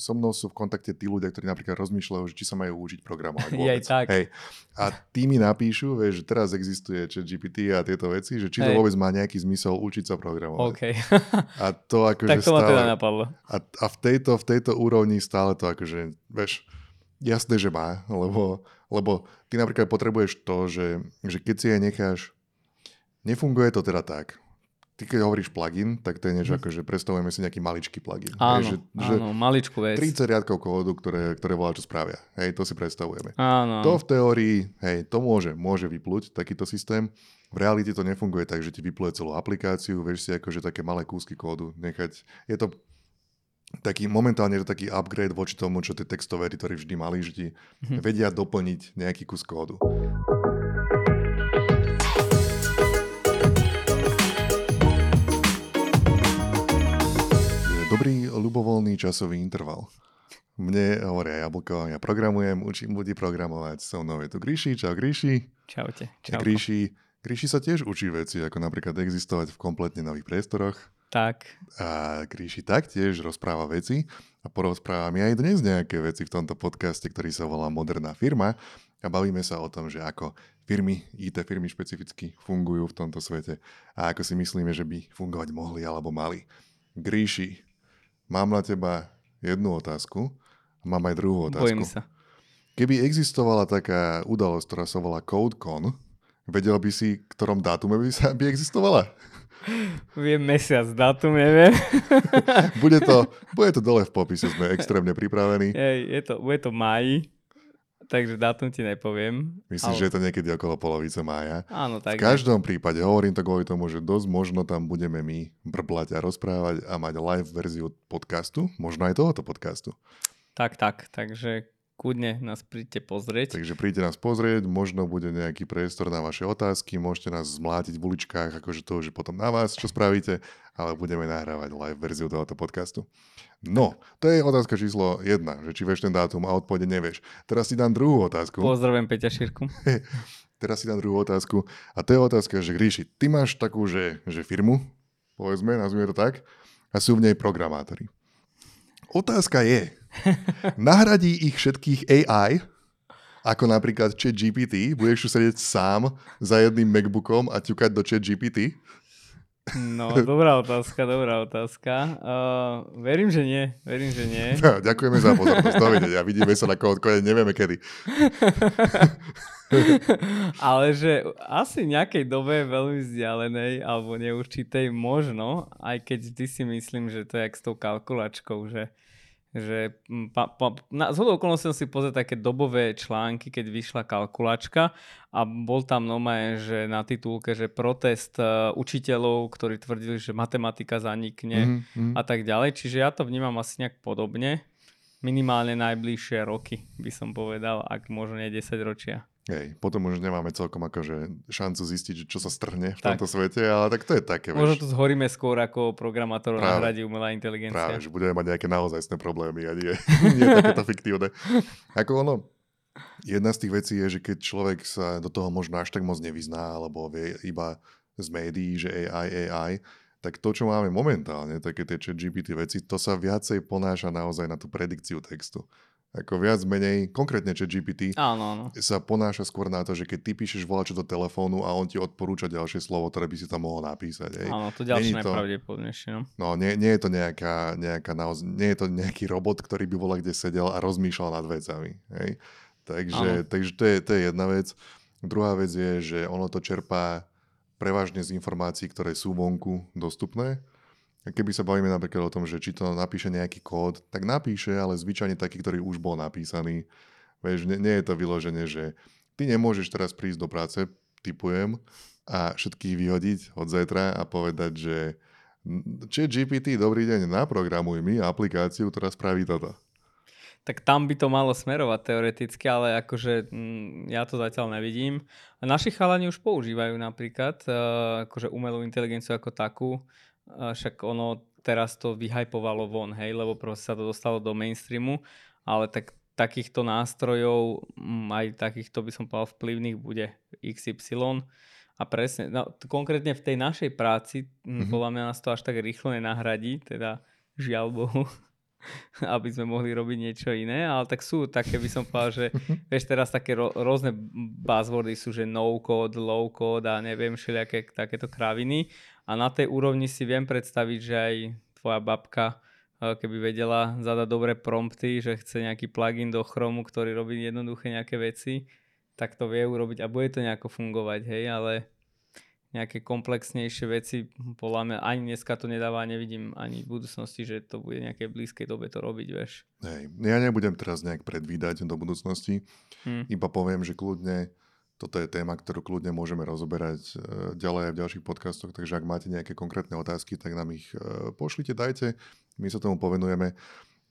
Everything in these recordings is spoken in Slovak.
so mnou sú v kontakte tí ľudia, ktorí napríklad rozmýšľajú, že či sa majú učiť programovať Je aj tak. Hej. A tí mi napíšu, vieš, že teraz existuje chat GPT a tieto veci, že či to Hej. vôbec má nejaký zmysel učiť sa programovať. Okay. a to akože tak to stále, ma teda napadlo. A, a v, tejto, v tejto úrovni stále to akože, vieš, jasné, že má, lebo, lebo ty napríklad potrebuješ to, že, že keď si aj necháš, nefunguje to teda tak, ty keď hovoríš plugin, tak to je niečo hm. ako, že predstavujeme si nejaký maličký plugin. Áno, hej, že, áno, že maličkú vec. 30 riadkov kódu, ktoré, ktoré volá, čo spravia. Hej, to si predstavujeme. Áno. To v teórii, hej, to môže, môže vyplúť takýto systém. V realite to nefunguje tak, že ti vypluje celú aplikáciu, vieš si akože také malé kúsky kódu nechať. Je to taký, momentálne je to taký upgrade voči tomu, čo tie textové editory vždy mali, že ti hm. vedia doplniť nejaký kus kódu. Ľubovoľný časový interval. Mne hovoria Jablko, ja programujem, učím ľudí programovať. So mnou je tu Gríši. Čau Gríši. Čaute. Čau. Gríši, Gríši sa tiež učí veci, ako napríklad existovať v kompletne nových priestoroch. Tak. A Gríši taktiež rozpráva veci a porozprávam ja aj dnes nejaké veci v tomto podcaste, ktorý sa volá Moderná firma a bavíme sa o tom, že ako firmy, IT firmy špecificky fungujú v tomto svete a ako si myslíme, že by fungovať mohli alebo mali. Gríši, Mám na teba jednu otázku a mám aj druhú otázku. Bojím sa. Keby existovala taká udalosť, ktorá sa volá CodeCon, vedel by si, ktorom dátume by, sa, by existovala? Viem mesiac, dátum neviem. bude, to, bude to dole v popise, sme extrémne pripravení. Ej, je to, bude to máji takže dátum ti nepoviem. Myslím, ale... že je to niekedy okolo polovice mája. Áno, tak. V každom prípade hovorím to kvôli tomu, že dosť možno tam budeme my brblať a rozprávať a mať live verziu podcastu, možno aj tohoto podcastu. Tak, tak, takže kľudne nás príďte pozrieť. Takže príďte nás pozrieť, možno bude nejaký priestor na vaše otázky, môžete nás zmlátiť v uličkách, akože to už je potom na vás, čo spravíte, ale budeme nahrávať live verziu tohoto podcastu. No, to je otázka číslo jedna, že či vieš ten dátum a odpovede nevieš. Teraz si dám druhú otázku. Pozdravujem Peťa Šírku. Teraz si dám druhú otázku a to je otázka, že Gríši, ty máš takú, že, že firmu, povedzme, nazvime to tak, a sú v nej programátori. Otázka je, nahradí ich všetkých AI, ako napríklad chat GPT, budeš tu sedieť sám za jedným MacBookom a ťukať do chat GPT? No, dobrá otázka, dobrá otázka. Uh, verím, že nie. Verím, že nie. No, ďakujeme za pozornosť. Dovidenia. Vidíme sa na kódko, nevieme kedy. Ale že asi nejakej dobe veľmi vzdialenej alebo neurčitej možno, aj keď vždy si myslím, že to je jak s tou kalkulačkou, že že pa, pa, na zhodou okolností som si pozrel také dobové články, keď vyšla kalkulačka a bol tam nomé, že na titulke, že protest uh, učiteľov, ktorí tvrdili, že matematika zanikne mm-hmm. a tak ďalej. Čiže ja to vnímam asi nejak podobne. Minimálne najbližšie roky by som povedal, ak možno nie 10 ročia. Hej, potom už nemáme celkom akože šancu zistiť, čo sa strhne v tak. tomto svete, ale tak to je také. Možno tu zhoríme skôr ako programátor nahradí umelá inteligencia. Práve, že budeme mať nejaké naozajstné problémy a nie, nie takéto fiktívne. Ako ono, jedna z tých vecí je, že keď človek sa do toho možno až tak moc nevyzná, alebo vie iba z médií, že AI, AI, tak to, čo máme momentálne, také tie chat GPT veci, to sa viacej ponáša naozaj na tú predikciu textu. Ako viac menej, konkrétne chat GPT áno, áno. sa ponáša skôr na to, že keď ty píšeš volačo do telefónu a on ti odporúča ďalšie slovo, ktoré by si tam mohol napísať. Ej. Áno, to ďalšie najpravdepodobnejšie. No, no nie, nie, je to nejaká, nejaká naoz, nie je to nejaký robot, ktorý by bola kde sedel a rozmýšľal nad vecami. Hej. Takže, takže to, je, to je jedna vec. Druhá vec je, že ono to čerpá prevažne z informácií, ktoré sú vonku dostupné keby sa bavíme napríklad o tom, že či to napíše nejaký kód, tak napíše, ale zvyčajne taký, ktorý už bol napísaný. Vieš, nie, nie je to vyložené, že ty nemôžeš teraz prísť do práce, typujem, a všetkých vyhodiť od zajtra a povedať, že či GPT, dobrý deň, naprogramuj mi aplikáciu, ktorá spraví toto. Tak tam by to malo smerovať teoreticky, ale akože m, ja to zatiaľ nevidím. Naši chalani už používajú napríklad uh, akože umelú inteligenciu ako takú však ono teraz to vyhypovalo von, hej, lebo proste sa to dostalo do mainstreamu, ale tak takýchto nástrojov, mm, aj takýchto by som povedal vplyvných bude XY a presne, no, konkrétne v tej našej práci mm-hmm. podľa mňa nás to až tak rýchlo nenahradí, teda žiaľ Bohu. aby sme mohli robiť niečo iné, ale tak sú také, by som povedal, že vieš, teraz také ro- rôzne buzzwordy sú, že no code, low code a neviem, všelijaké takéto kraviny. A na tej úrovni si viem predstaviť, že aj tvoja babka eh, keby vedela zadať dobré prompty, že chce nejaký plugin do Chromu, ktorý robí jednoduché nejaké veci, tak to vie urobiť a bude to nejako fungovať, hej, ale nejaké komplexnejšie veci, podľa mňa ani dneska to nedáva, nevidím ani v budúcnosti, že to bude nejakej blízkej dobe to robiť, vieš. Hej, ja nebudem teraz nejak predvídať do budúcnosti, hmm. iba poviem, že kľudne toto je téma, ktorú kľudne môžeme rozoberať e, ďalej aj v ďalších podcastoch, takže ak máte nejaké konkrétne otázky, tak nám ich e, pošlite, dajte, my sa tomu povenujeme.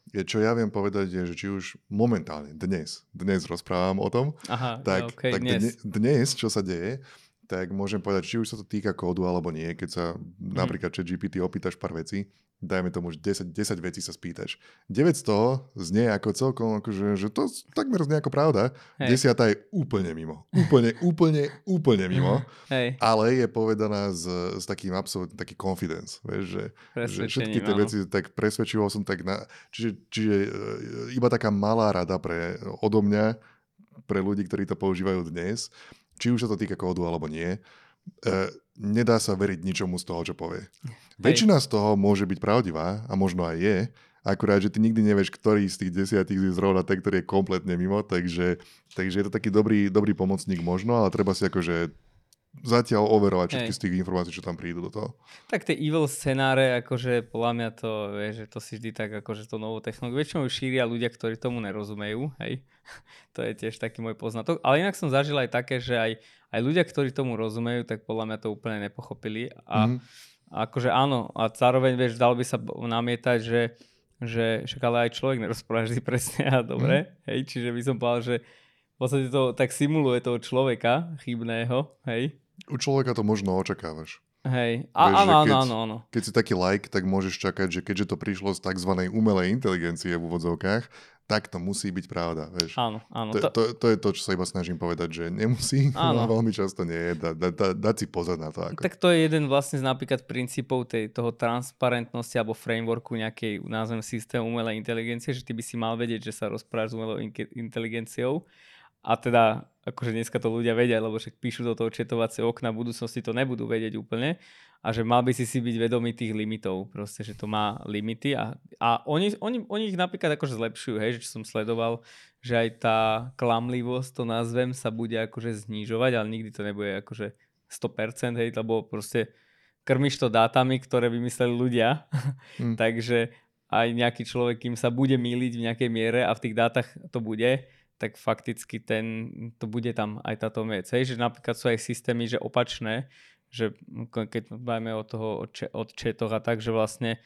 Čo ja viem povedať je, že či už momentálne, dnes, dnes rozprávam o tom, Aha, tak, okay, tak dnes. dnes, čo sa deje, tak môžem povedať, či už sa to týka kódu alebo nie. Keď sa mm. napríklad chat GPT opýtaš pár vecí, dajme tomu, že 10, 10 vecí sa spýtaš. 9 z toho znie ako celkom, akože, že to takmer znie ako pravda. Hej. Desiata je úplne mimo. Úplne, úplne, úplne mimo. Hej. Ale je povedaná s, s takým absolútne taký confidence. Vieš, že, že všetky tie veci tak presvedčivo som tak na... Čiže, čiže e, iba taká malá rada pre, odo mňa, pre ľudí, ktorí to používajú dnes, či už sa to týka kódu alebo nie, e, nedá sa veriť ničomu z toho, čo povie. Hej. Väčšina z toho môže byť pravdivá a možno aj je, akurát, že ty nikdy nevieš, ktorý z tých desiatých je zrovna ten, ktorý je kompletne mimo, takže, takže je to taký dobrý, dobrý pomocník možno, ale treba si akože zatiaľ overovať všetky Hej. z tých informácií, čo tam prídu do toho. Tak tie evil scenáre, akože podľa mňa to, vieš, že to si vždy tak, akože to novú technológiu. Väčšinou šíria ľudia, ktorí tomu nerozumejú, hej. to je tiež taký môj poznatok. Ale inak som zažil aj také, že aj, aj ľudia, ktorí tomu rozumejú, tak podľa mňa to úplne nepochopili. A mm-hmm. akože áno, a zároveň, vieš, dal by sa namietať, že že však ale aj človek nerozpráva vždy presne a dobre, mm. hej, čiže by som povedal, že v podstate to tak simuluje toho človeka chybného, hej. U človeka to možno očakávaš. Hej, a, Vieš, áno, áno, áno, áno. Keď si taký like, tak môžeš čakať, že keďže to prišlo z tzv. umelej inteligencie v úvodzovkách, tak to musí byť pravda, vieš. Áno, áno. To, to, to je to, čo sa iba snažím povedať, že nemusí, áno. no veľmi často nie je, dať da, da, da si pozor na to. Ako. Tak to je jeden vlastne z napríklad princípov tej, toho transparentnosti alebo frameworku nejakej, názvem systém umelej inteligencie, že ty by si mal vedieť, že sa rozprávaš s umelou inteligenciou a teda, akože dneska to ľudia vedia, lebo však píšu do toho četovacie okna, v budúcnosti to nebudú vedieť úplne. A že mal by si si byť vedomý tých limitov, proste, že to má limity. A, a oni, oni, oni ich napríklad akože zlepšujú, hej, že som sledoval, že aj tá klamlivosť, to nazvem, sa bude akože znižovať, ale nikdy to nebude akože 100%, hej, lebo proste krmiš to dátami, ktoré vymysleli ľudia. Hmm. Takže aj nejaký človek, kým sa bude míliť v nejakej miere a v tých dátach to bude, tak fakticky ten, to bude tam aj táto vec. Hej, že napríklad sú aj systémy, že opačné, že keď bajme od toho od četoch a tak, že vlastne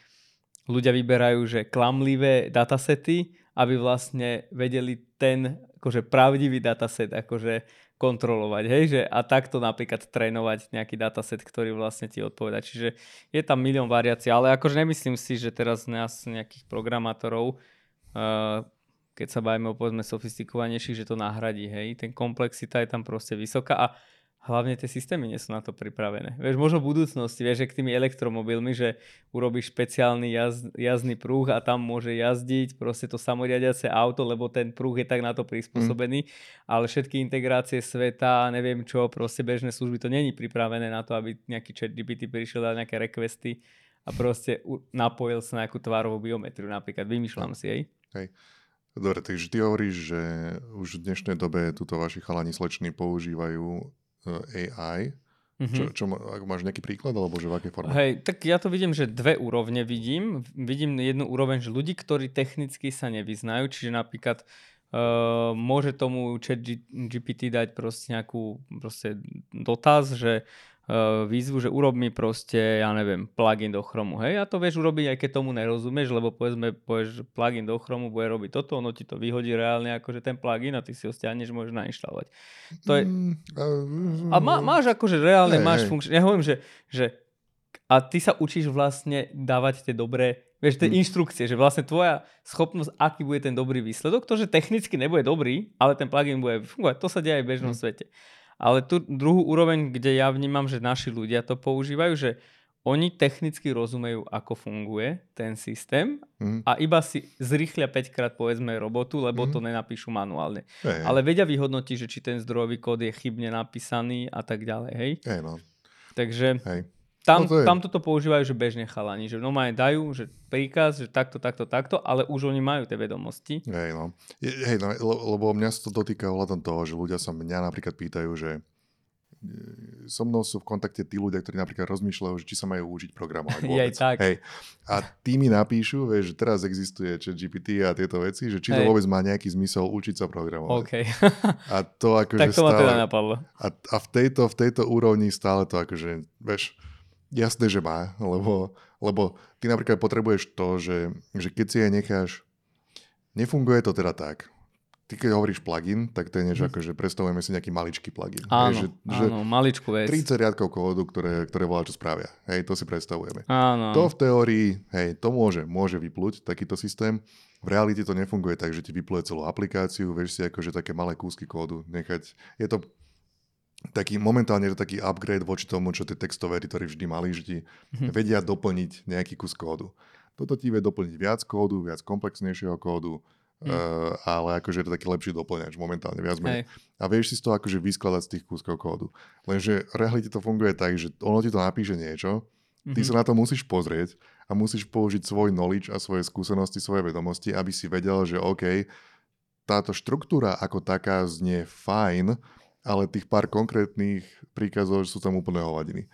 ľudia vyberajú, že klamlivé datasety, aby vlastne vedeli ten akože pravdivý dataset akože kontrolovať, hej, že a takto napríklad trénovať nejaký dataset, ktorý vlastne ti odpoveda. Čiže je tam milión variácií, ale akože nemyslím si, že teraz nás nejakých programátorov uh, keď sa bavíme o povedzme sofistikovanejších, že to nahradí, hej. Ten komplexita je tam proste vysoká a hlavne tie systémy nie sú na to pripravené. Vieš, možno v budúcnosti, vieš, že k tými elektromobilmi, že urobíš špeciálny jazd, jazdný prúh a tam môže jazdiť proste to samoriadiace auto, lebo ten prúh je tak na to prispôsobený, mm. ale všetky integrácie sveta, neviem čo, proste bežné služby, to není pripravené na to, aby nejaký chat GPT prišiel dať nejaké requesty a proste napojil sa na nejakú tvárovú biometriu napríklad. Vymýšľam si, hej. Hej. Dobre, takže ty hovoríš, že už v dnešnej dobe túto vaši chalani sleční používajú eh, AI. Mm-hmm. Čo, čo, ak máš nejaký príklad, alebo že v akej forme? Hej, tak ja to vidím, že dve úrovne vidím. Vidím jednu úroveň, že ľudí, ktorí technicky sa nevyznajú, čiže napríklad uh, môže tomu chat GPT dať proste nejakú proste dotaz, že výzvu, že urob mi proste, ja neviem, plugin do Chromu. Hej, a to vieš urobiť, aj keď tomu nerozumieš, lebo povedzme, povieš, že plugin do Chromu bude robiť toto, ono ti to vyhodí reálne akože ten plugin a ty si ho stiahneš, môžeš nainštalovať. To je... Mm, a má, máš akože reálne, hej, máš funkčné. Ja hovorím, že, že a ty sa učíš vlastne dávať tie dobré Vieš, tie hmm. inštrukcie, že vlastne tvoja schopnosť, aký bude ten dobrý výsledok, to, že technicky nebude dobrý, ale ten plugin bude fungovať, to sa deje aj v bežnom hmm. svete. Ale tu druhú úroveň, kde ja vnímam, že naši ľudia to používajú, že oni technicky rozumejú, ako funguje ten systém Mhm. a iba si zrýchlia 5 krát povedzme robotu, lebo Mhm. to nenapíšu manuálne. Hej. Ale vedia vyhodnotiť, že či ten zdrojový kód je chybne napísaný a tak ďalej, hej. Hej, no. Takže Hej. Tam, No to tam toto používajú, že bežne chalani, že normálne dajú, že príkaz, že takto, takto, takto, ale už oni majú tie vedomosti. Hej, no. Hej, no, le- lebo mňa sa to dotýka ohľadom toho, že ľudia sa mňa napríklad pýtajú, že e, so mnou sú v kontakte tí ľudia, ktorí napríklad rozmýšľajú, že či sa majú učiť programovať vôbec. aj tak. Hej. A tí mi napíšu, vieš, že teraz existuje chat GPT a tieto veci, že či to Hej. vôbec má nejaký zmysel učiť sa programovať. OK. A to akože tak to ma stále... teda napadlo. A, a v, tejto, v tejto úrovni stále to akože, vieš, jasné, že má, lebo, lebo ty napríklad potrebuješ to, že, že keď si aj necháš, nefunguje to teda tak. Ty keď hovoríš plugin, tak to je niečo Mhm. ako, že predstavujeme si nejaký maličký plugin. Áno, Hej, že, že áno, maličkú vec. 30 riadkov kódu, ktoré, ktoré volá, čo spravia. Hej, to si predstavujeme. Áno. To v teórii, hej, to môže, môže vyplúť takýto systém. V realite to nefunguje tak, že ti vypluje celú aplikáciu, vieš si akože také malé kúsky kódu nechať. Je to taký, momentálne je to taký upgrade voči tomu, čo tie textové editory vždy mali, že ti Mhm. vedia doplniť nejaký kus kódu. Toto ti vie doplniť viac kódu, viac komplexnejšieho kódu, Hm. uh, ale akože je to taký lepší doplňač momentálne, viac menej. A vieš si z toho akože vyskladať z tých kúskov kódu. Lenže v realite to funguje tak, že ono ti to napíše niečo, Ty Mhm. sa na to musíš pozrieť a musíš použiť svoj knowledge a svoje skúsenosti, svoje vedomosti, aby si vedel, že OK, táto štruktúra ako taká znie fajn, ale tých pár konkrétnych príkazov sú tam úplne hovadiny.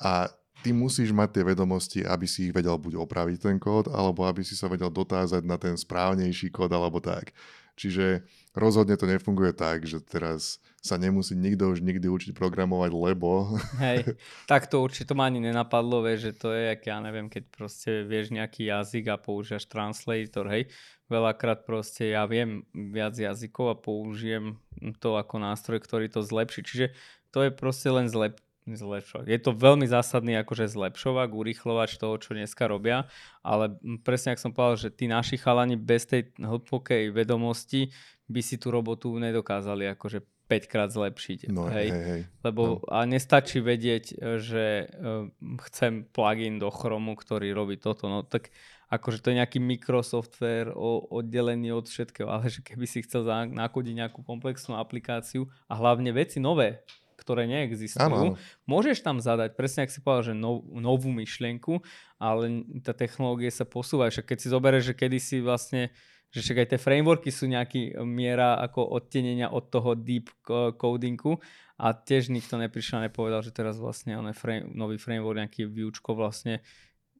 A ty musíš mať tie vedomosti, aby si ich vedel buď opraviť ten kód, alebo aby si sa vedel dotázať na ten správnejší kód, alebo tak. Čiže rozhodne to nefunguje tak, že teraz sa nemusí nikto už nikdy učiť programovať, lebo... Hej, tak to určite ma ani nenapadlo, vieš, že to je, jak ja neviem, keď proste vieš nejaký jazyk a používaš translator, hej. Veľakrát proste ja viem viac jazykov a použijem to ako nástroj, ktorý to zlepší. Čiže to je proste len zlep, zlepšovák. Je to veľmi zásadný akože zlepšovák, urýchlovač toho, čo dneska robia, ale presne ak som povedal, že tí naši chalani bez tej hlbokej vedomosti by si tú robotu nedokázali akože 5 krát zlepšiť. No, hej. hej, hej. Lebo a nestačí vedieť, že uh, chcem plugin do Chromu, ktorý robí toto. No tak akože to je nejaký mikrosoftware o, oddelený od všetkého, ale že keby si chcel nakodiť nejakú komplexnú aplikáciu a hlavne veci nové, ktoré neexistujú, Áno, áno. môžeš tam zadať, presne ak si povedal, že nov, novú myšlienku, ale tá technológie sa posúva. Však keď si zoberieš, že kedysi vlastne že však aj tie frameworky sú nejaký miera ako odtenenia od toho deep co- codingu a tiež nikto neprišiel a nepovedal, že teraz vlastne on frame, nový framework, nejaký viewčko vlastne,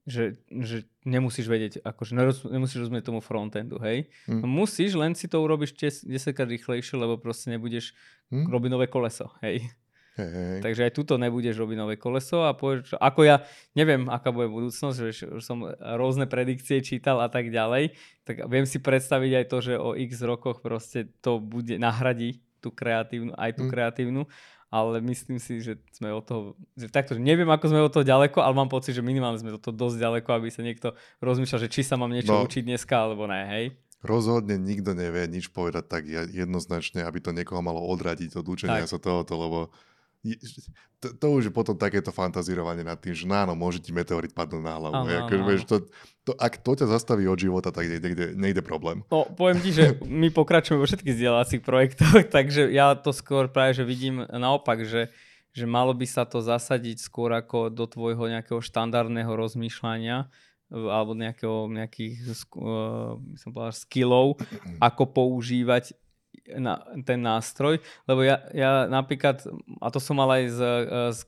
že, že nemusíš vedieť, akože nemusíš rozumieť tomu frontendu, hej. No musíš, len si to urobíš 10 krát rýchlejšie, lebo proste nebudeš Hm? robiť nové koleso, hej. Hej, hej. Takže aj tuto nebudeš robiť nové koleso a povieš, ako ja neviem, aká bude budúcnosť, že som rôzne predikcie čítal a tak ďalej, tak viem si predstaviť aj to, že o x rokoch proste to bude nahradí tú kreatívnu, aj tú Mm. kreatívnu, ale myslím si, že sme od toho, že takto, že neviem, ako sme od toho ďaleko, ale mám pocit, že minimálne sme od toho dosť ďaleko, aby sa niekto rozmýšľal, že či sa mám niečo No. učiť dneska, alebo ne, hej. Rozhodne nikto nevie nič povedať tak jednoznačne, aby to niekoho malo odradiť od učenia Tak. sa tohoto, lebo to, to už je potom takéto fantazírovanie nad tým, že no áno, môže ti meteorit padnúť na hlavu. Áno, hej, áno, to, to, ak to ťa zastaví od života, tak nejde, nejde, nejde problém. No, poviem ti, že my pokračujeme vo všetkých vzdelávacích projektoch, takže ja to skôr práve, že vidím naopak, že, že malo by sa to zasadiť skôr ako do tvojho nejakého štandardného rozmýšľania alebo nejakého, nejakých uh, som povedal, skillov, ako používať na, ten nástroj, lebo ja, ja napríklad, a to som mal aj s, e, s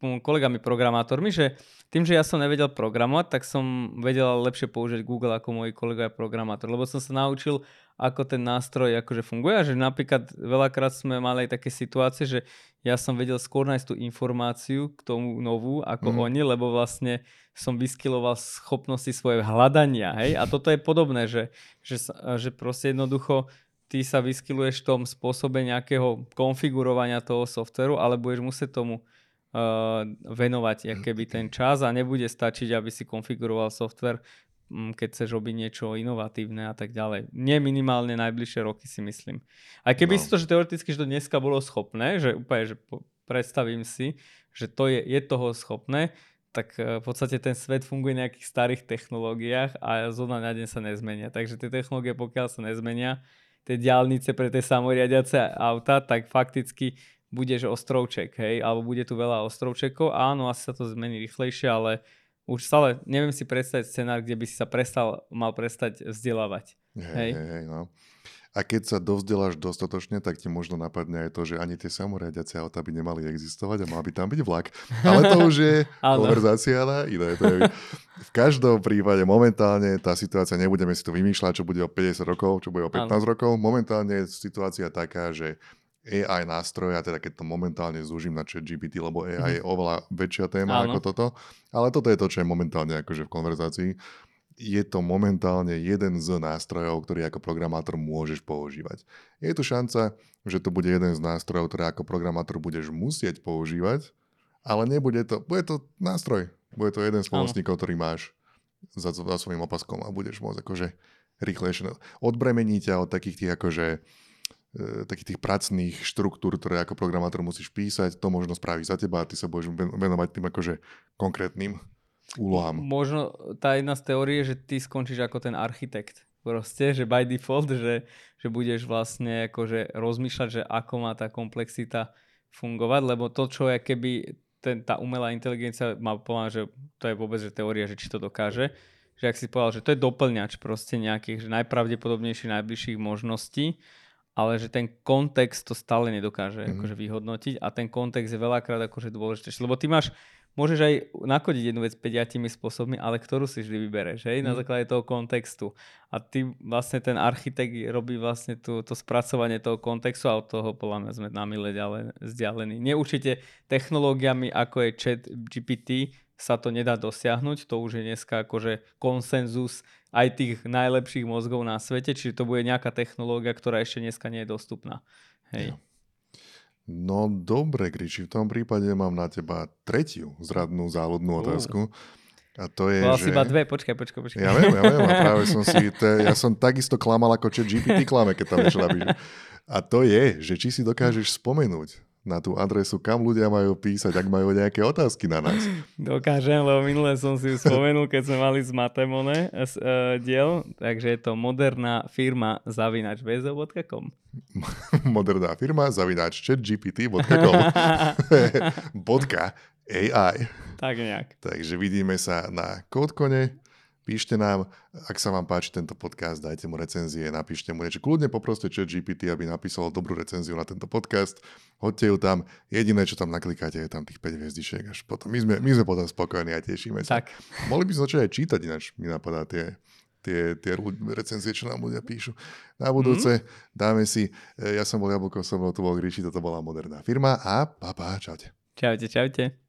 kolegami programátormi, že tým, že ja som nevedel programovať, tak som vedel lepšie použiť Google ako moji kolegovia programátor, lebo som sa naučil, ako ten nástroj akože funguje a že napríklad veľakrát sme mali aj také situácie, že ja som vedel skôr nájsť tú informáciu k tomu novú ako mm. oni, lebo vlastne som vyskyloval schopnosti svoje hľadania, hej, a toto je podobné, že, že, že proste jednoducho ty sa vyskyluješ v tom spôsobe nejakého konfigurovania toho softveru, ale budeš musieť tomu uh, venovať jak keby ten čas a nebude stačiť, aby si konfiguroval software, mm, keď chceš robiť niečo inovatívne a tak ďalej. Nie minimálne najbližšie roky si myslím. Aj keby No. si to, že teoreticky, že to dneska bolo schopné, že úplne, že predstavím si, že to je, je toho schopné, tak e, v podstate ten svet funguje v nejakých starých technológiách a zo dňa na deň sa nezmenia. Takže tie technológie, pokiaľ sa nezmenia, tie diálnice pre tie samoriadiace auta, tak fakticky budeš ostrovček, hej, alebo bude tu veľa ostrovčekov. Áno, asi sa to zmení rýchlejšie, ale už stále neviem si predstaviť scenár, kde by si sa prestal, mal prestať vzdelávať. Hej, hej. hej no. A keď sa dovzdeláš dostatočne, tak ti možno napadne aj to, že ani tie samoriadiace auta by nemali existovať a mal by tam byť vlak. Ale to už je konverzácia na iné. To je, v každom prípade momentálne tá situácia, nebudeme si to vymýšľať, čo bude o 50 rokov, čo bude o 15 ano. rokov. Momentálne je situácia taká, že AI nástroj, a teda keď to momentálne zúžim na chat GPT, lebo AI mm. je oveľa väčšia téma ano. ako toto, ale toto je to, čo je momentálne akože v konverzácii je to momentálne jeden z nástrojov, ktorý ako programátor môžeš používať. Je tu šanca, že to bude jeden z nástrojov, ktorý ako programátor budeš musieť používať, ale nebude to, bude to nástroj. Bude to jeden z pomocníkov, ktorý máš za, za svojím opaskom a budeš môcť akože rýchlejšie odbremení ťa od takých tých akože e, takých tých pracných štruktúr, ktoré ako programátor musíš písať, to možno spraví za teba a ty sa budeš venovať tým akože konkrétnym úlohám. Možno tá jedna z teórie, že ty skončíš ako ten architekt. Proste, že by default, že, že budeš vlastne akože rozmýšľať, že ako má tá komplexita fungovať, lebo to, čo je keby ten, tá umelá inteligencia má povedať, že to je vôbec že teória, že či to dokáže, že ak si povedal, že to je doplňač proste nejakých, že najpravdepodobnejších najbližších možností, ale že ten kontext to stále nedokáže mm-hmm. akože vyhodnotiť a ten kontext je veľakrát akože dôležitejší, lebo ty máš môžeš aj nakodiť jednu vec 5 spôsobmi, ale ktorú si vždy vybereš, hej, mm. na mhm. základe toho kontextu. A ty vlastne ten architekt robí vlastne tú, to spracovanie toho kontextu a od toho podľa mňa sme na mile vzdialení. Neurčite technológiami ako je chat GPT sa to nedá dosiahnuť, to už je dneska akože konsenzus aj tých najlepších mozgov na svete, čiže to bude nejaká technológia, ktorá ešte dneska nie je dostupná. Hej. Ja. No dobre, Gríči, v tom prípade mám na teba tretiu zradnú záľudnú otázku. A to je, Bola že... si iba dve, počkaj, počkaj, počkaj. Ja viem, ja viem, a práve som si, te, ja som takisto klamal ako chat GPT klame, keď tam niečo. A to je, že či si dokážeš spomenúť na tú adresu, kam ľudia majú písať, ak majú nejaké otázky na nás. Dokážem, lebo minule som si spomenul, keď sme mali z Matemone uh, diel, takže je to moderná firma zavinač bzo.com. moderná firma zavinač chatgpt.com Bodka AI. Tak nejak. Takže vidíme sa na Kódkone. Píšte nám, ak sa vám páči tento podcast, dajte mu recenzie, napíšte mu niečo. Kľudne poproste chat GPT, aby napísal dobrú recenziu na tento podcast. Hoďte ju tam. Jediné, čo tam naklikáte, je tam tých 5 hviezdičiek. Až potom. My sme, my sme potom spokojní a tešíme sa. Tak. Mohli by sme začať aj čítať, ináč mi napadá tie, tie, tie recenzie, čo nám ľudia píšu. Na budúce mm. dáme si, e, ja som bol Jablko, som bol tu bol Gríši, toto bola moderná firma a papa, čaute. Čaute, čaute.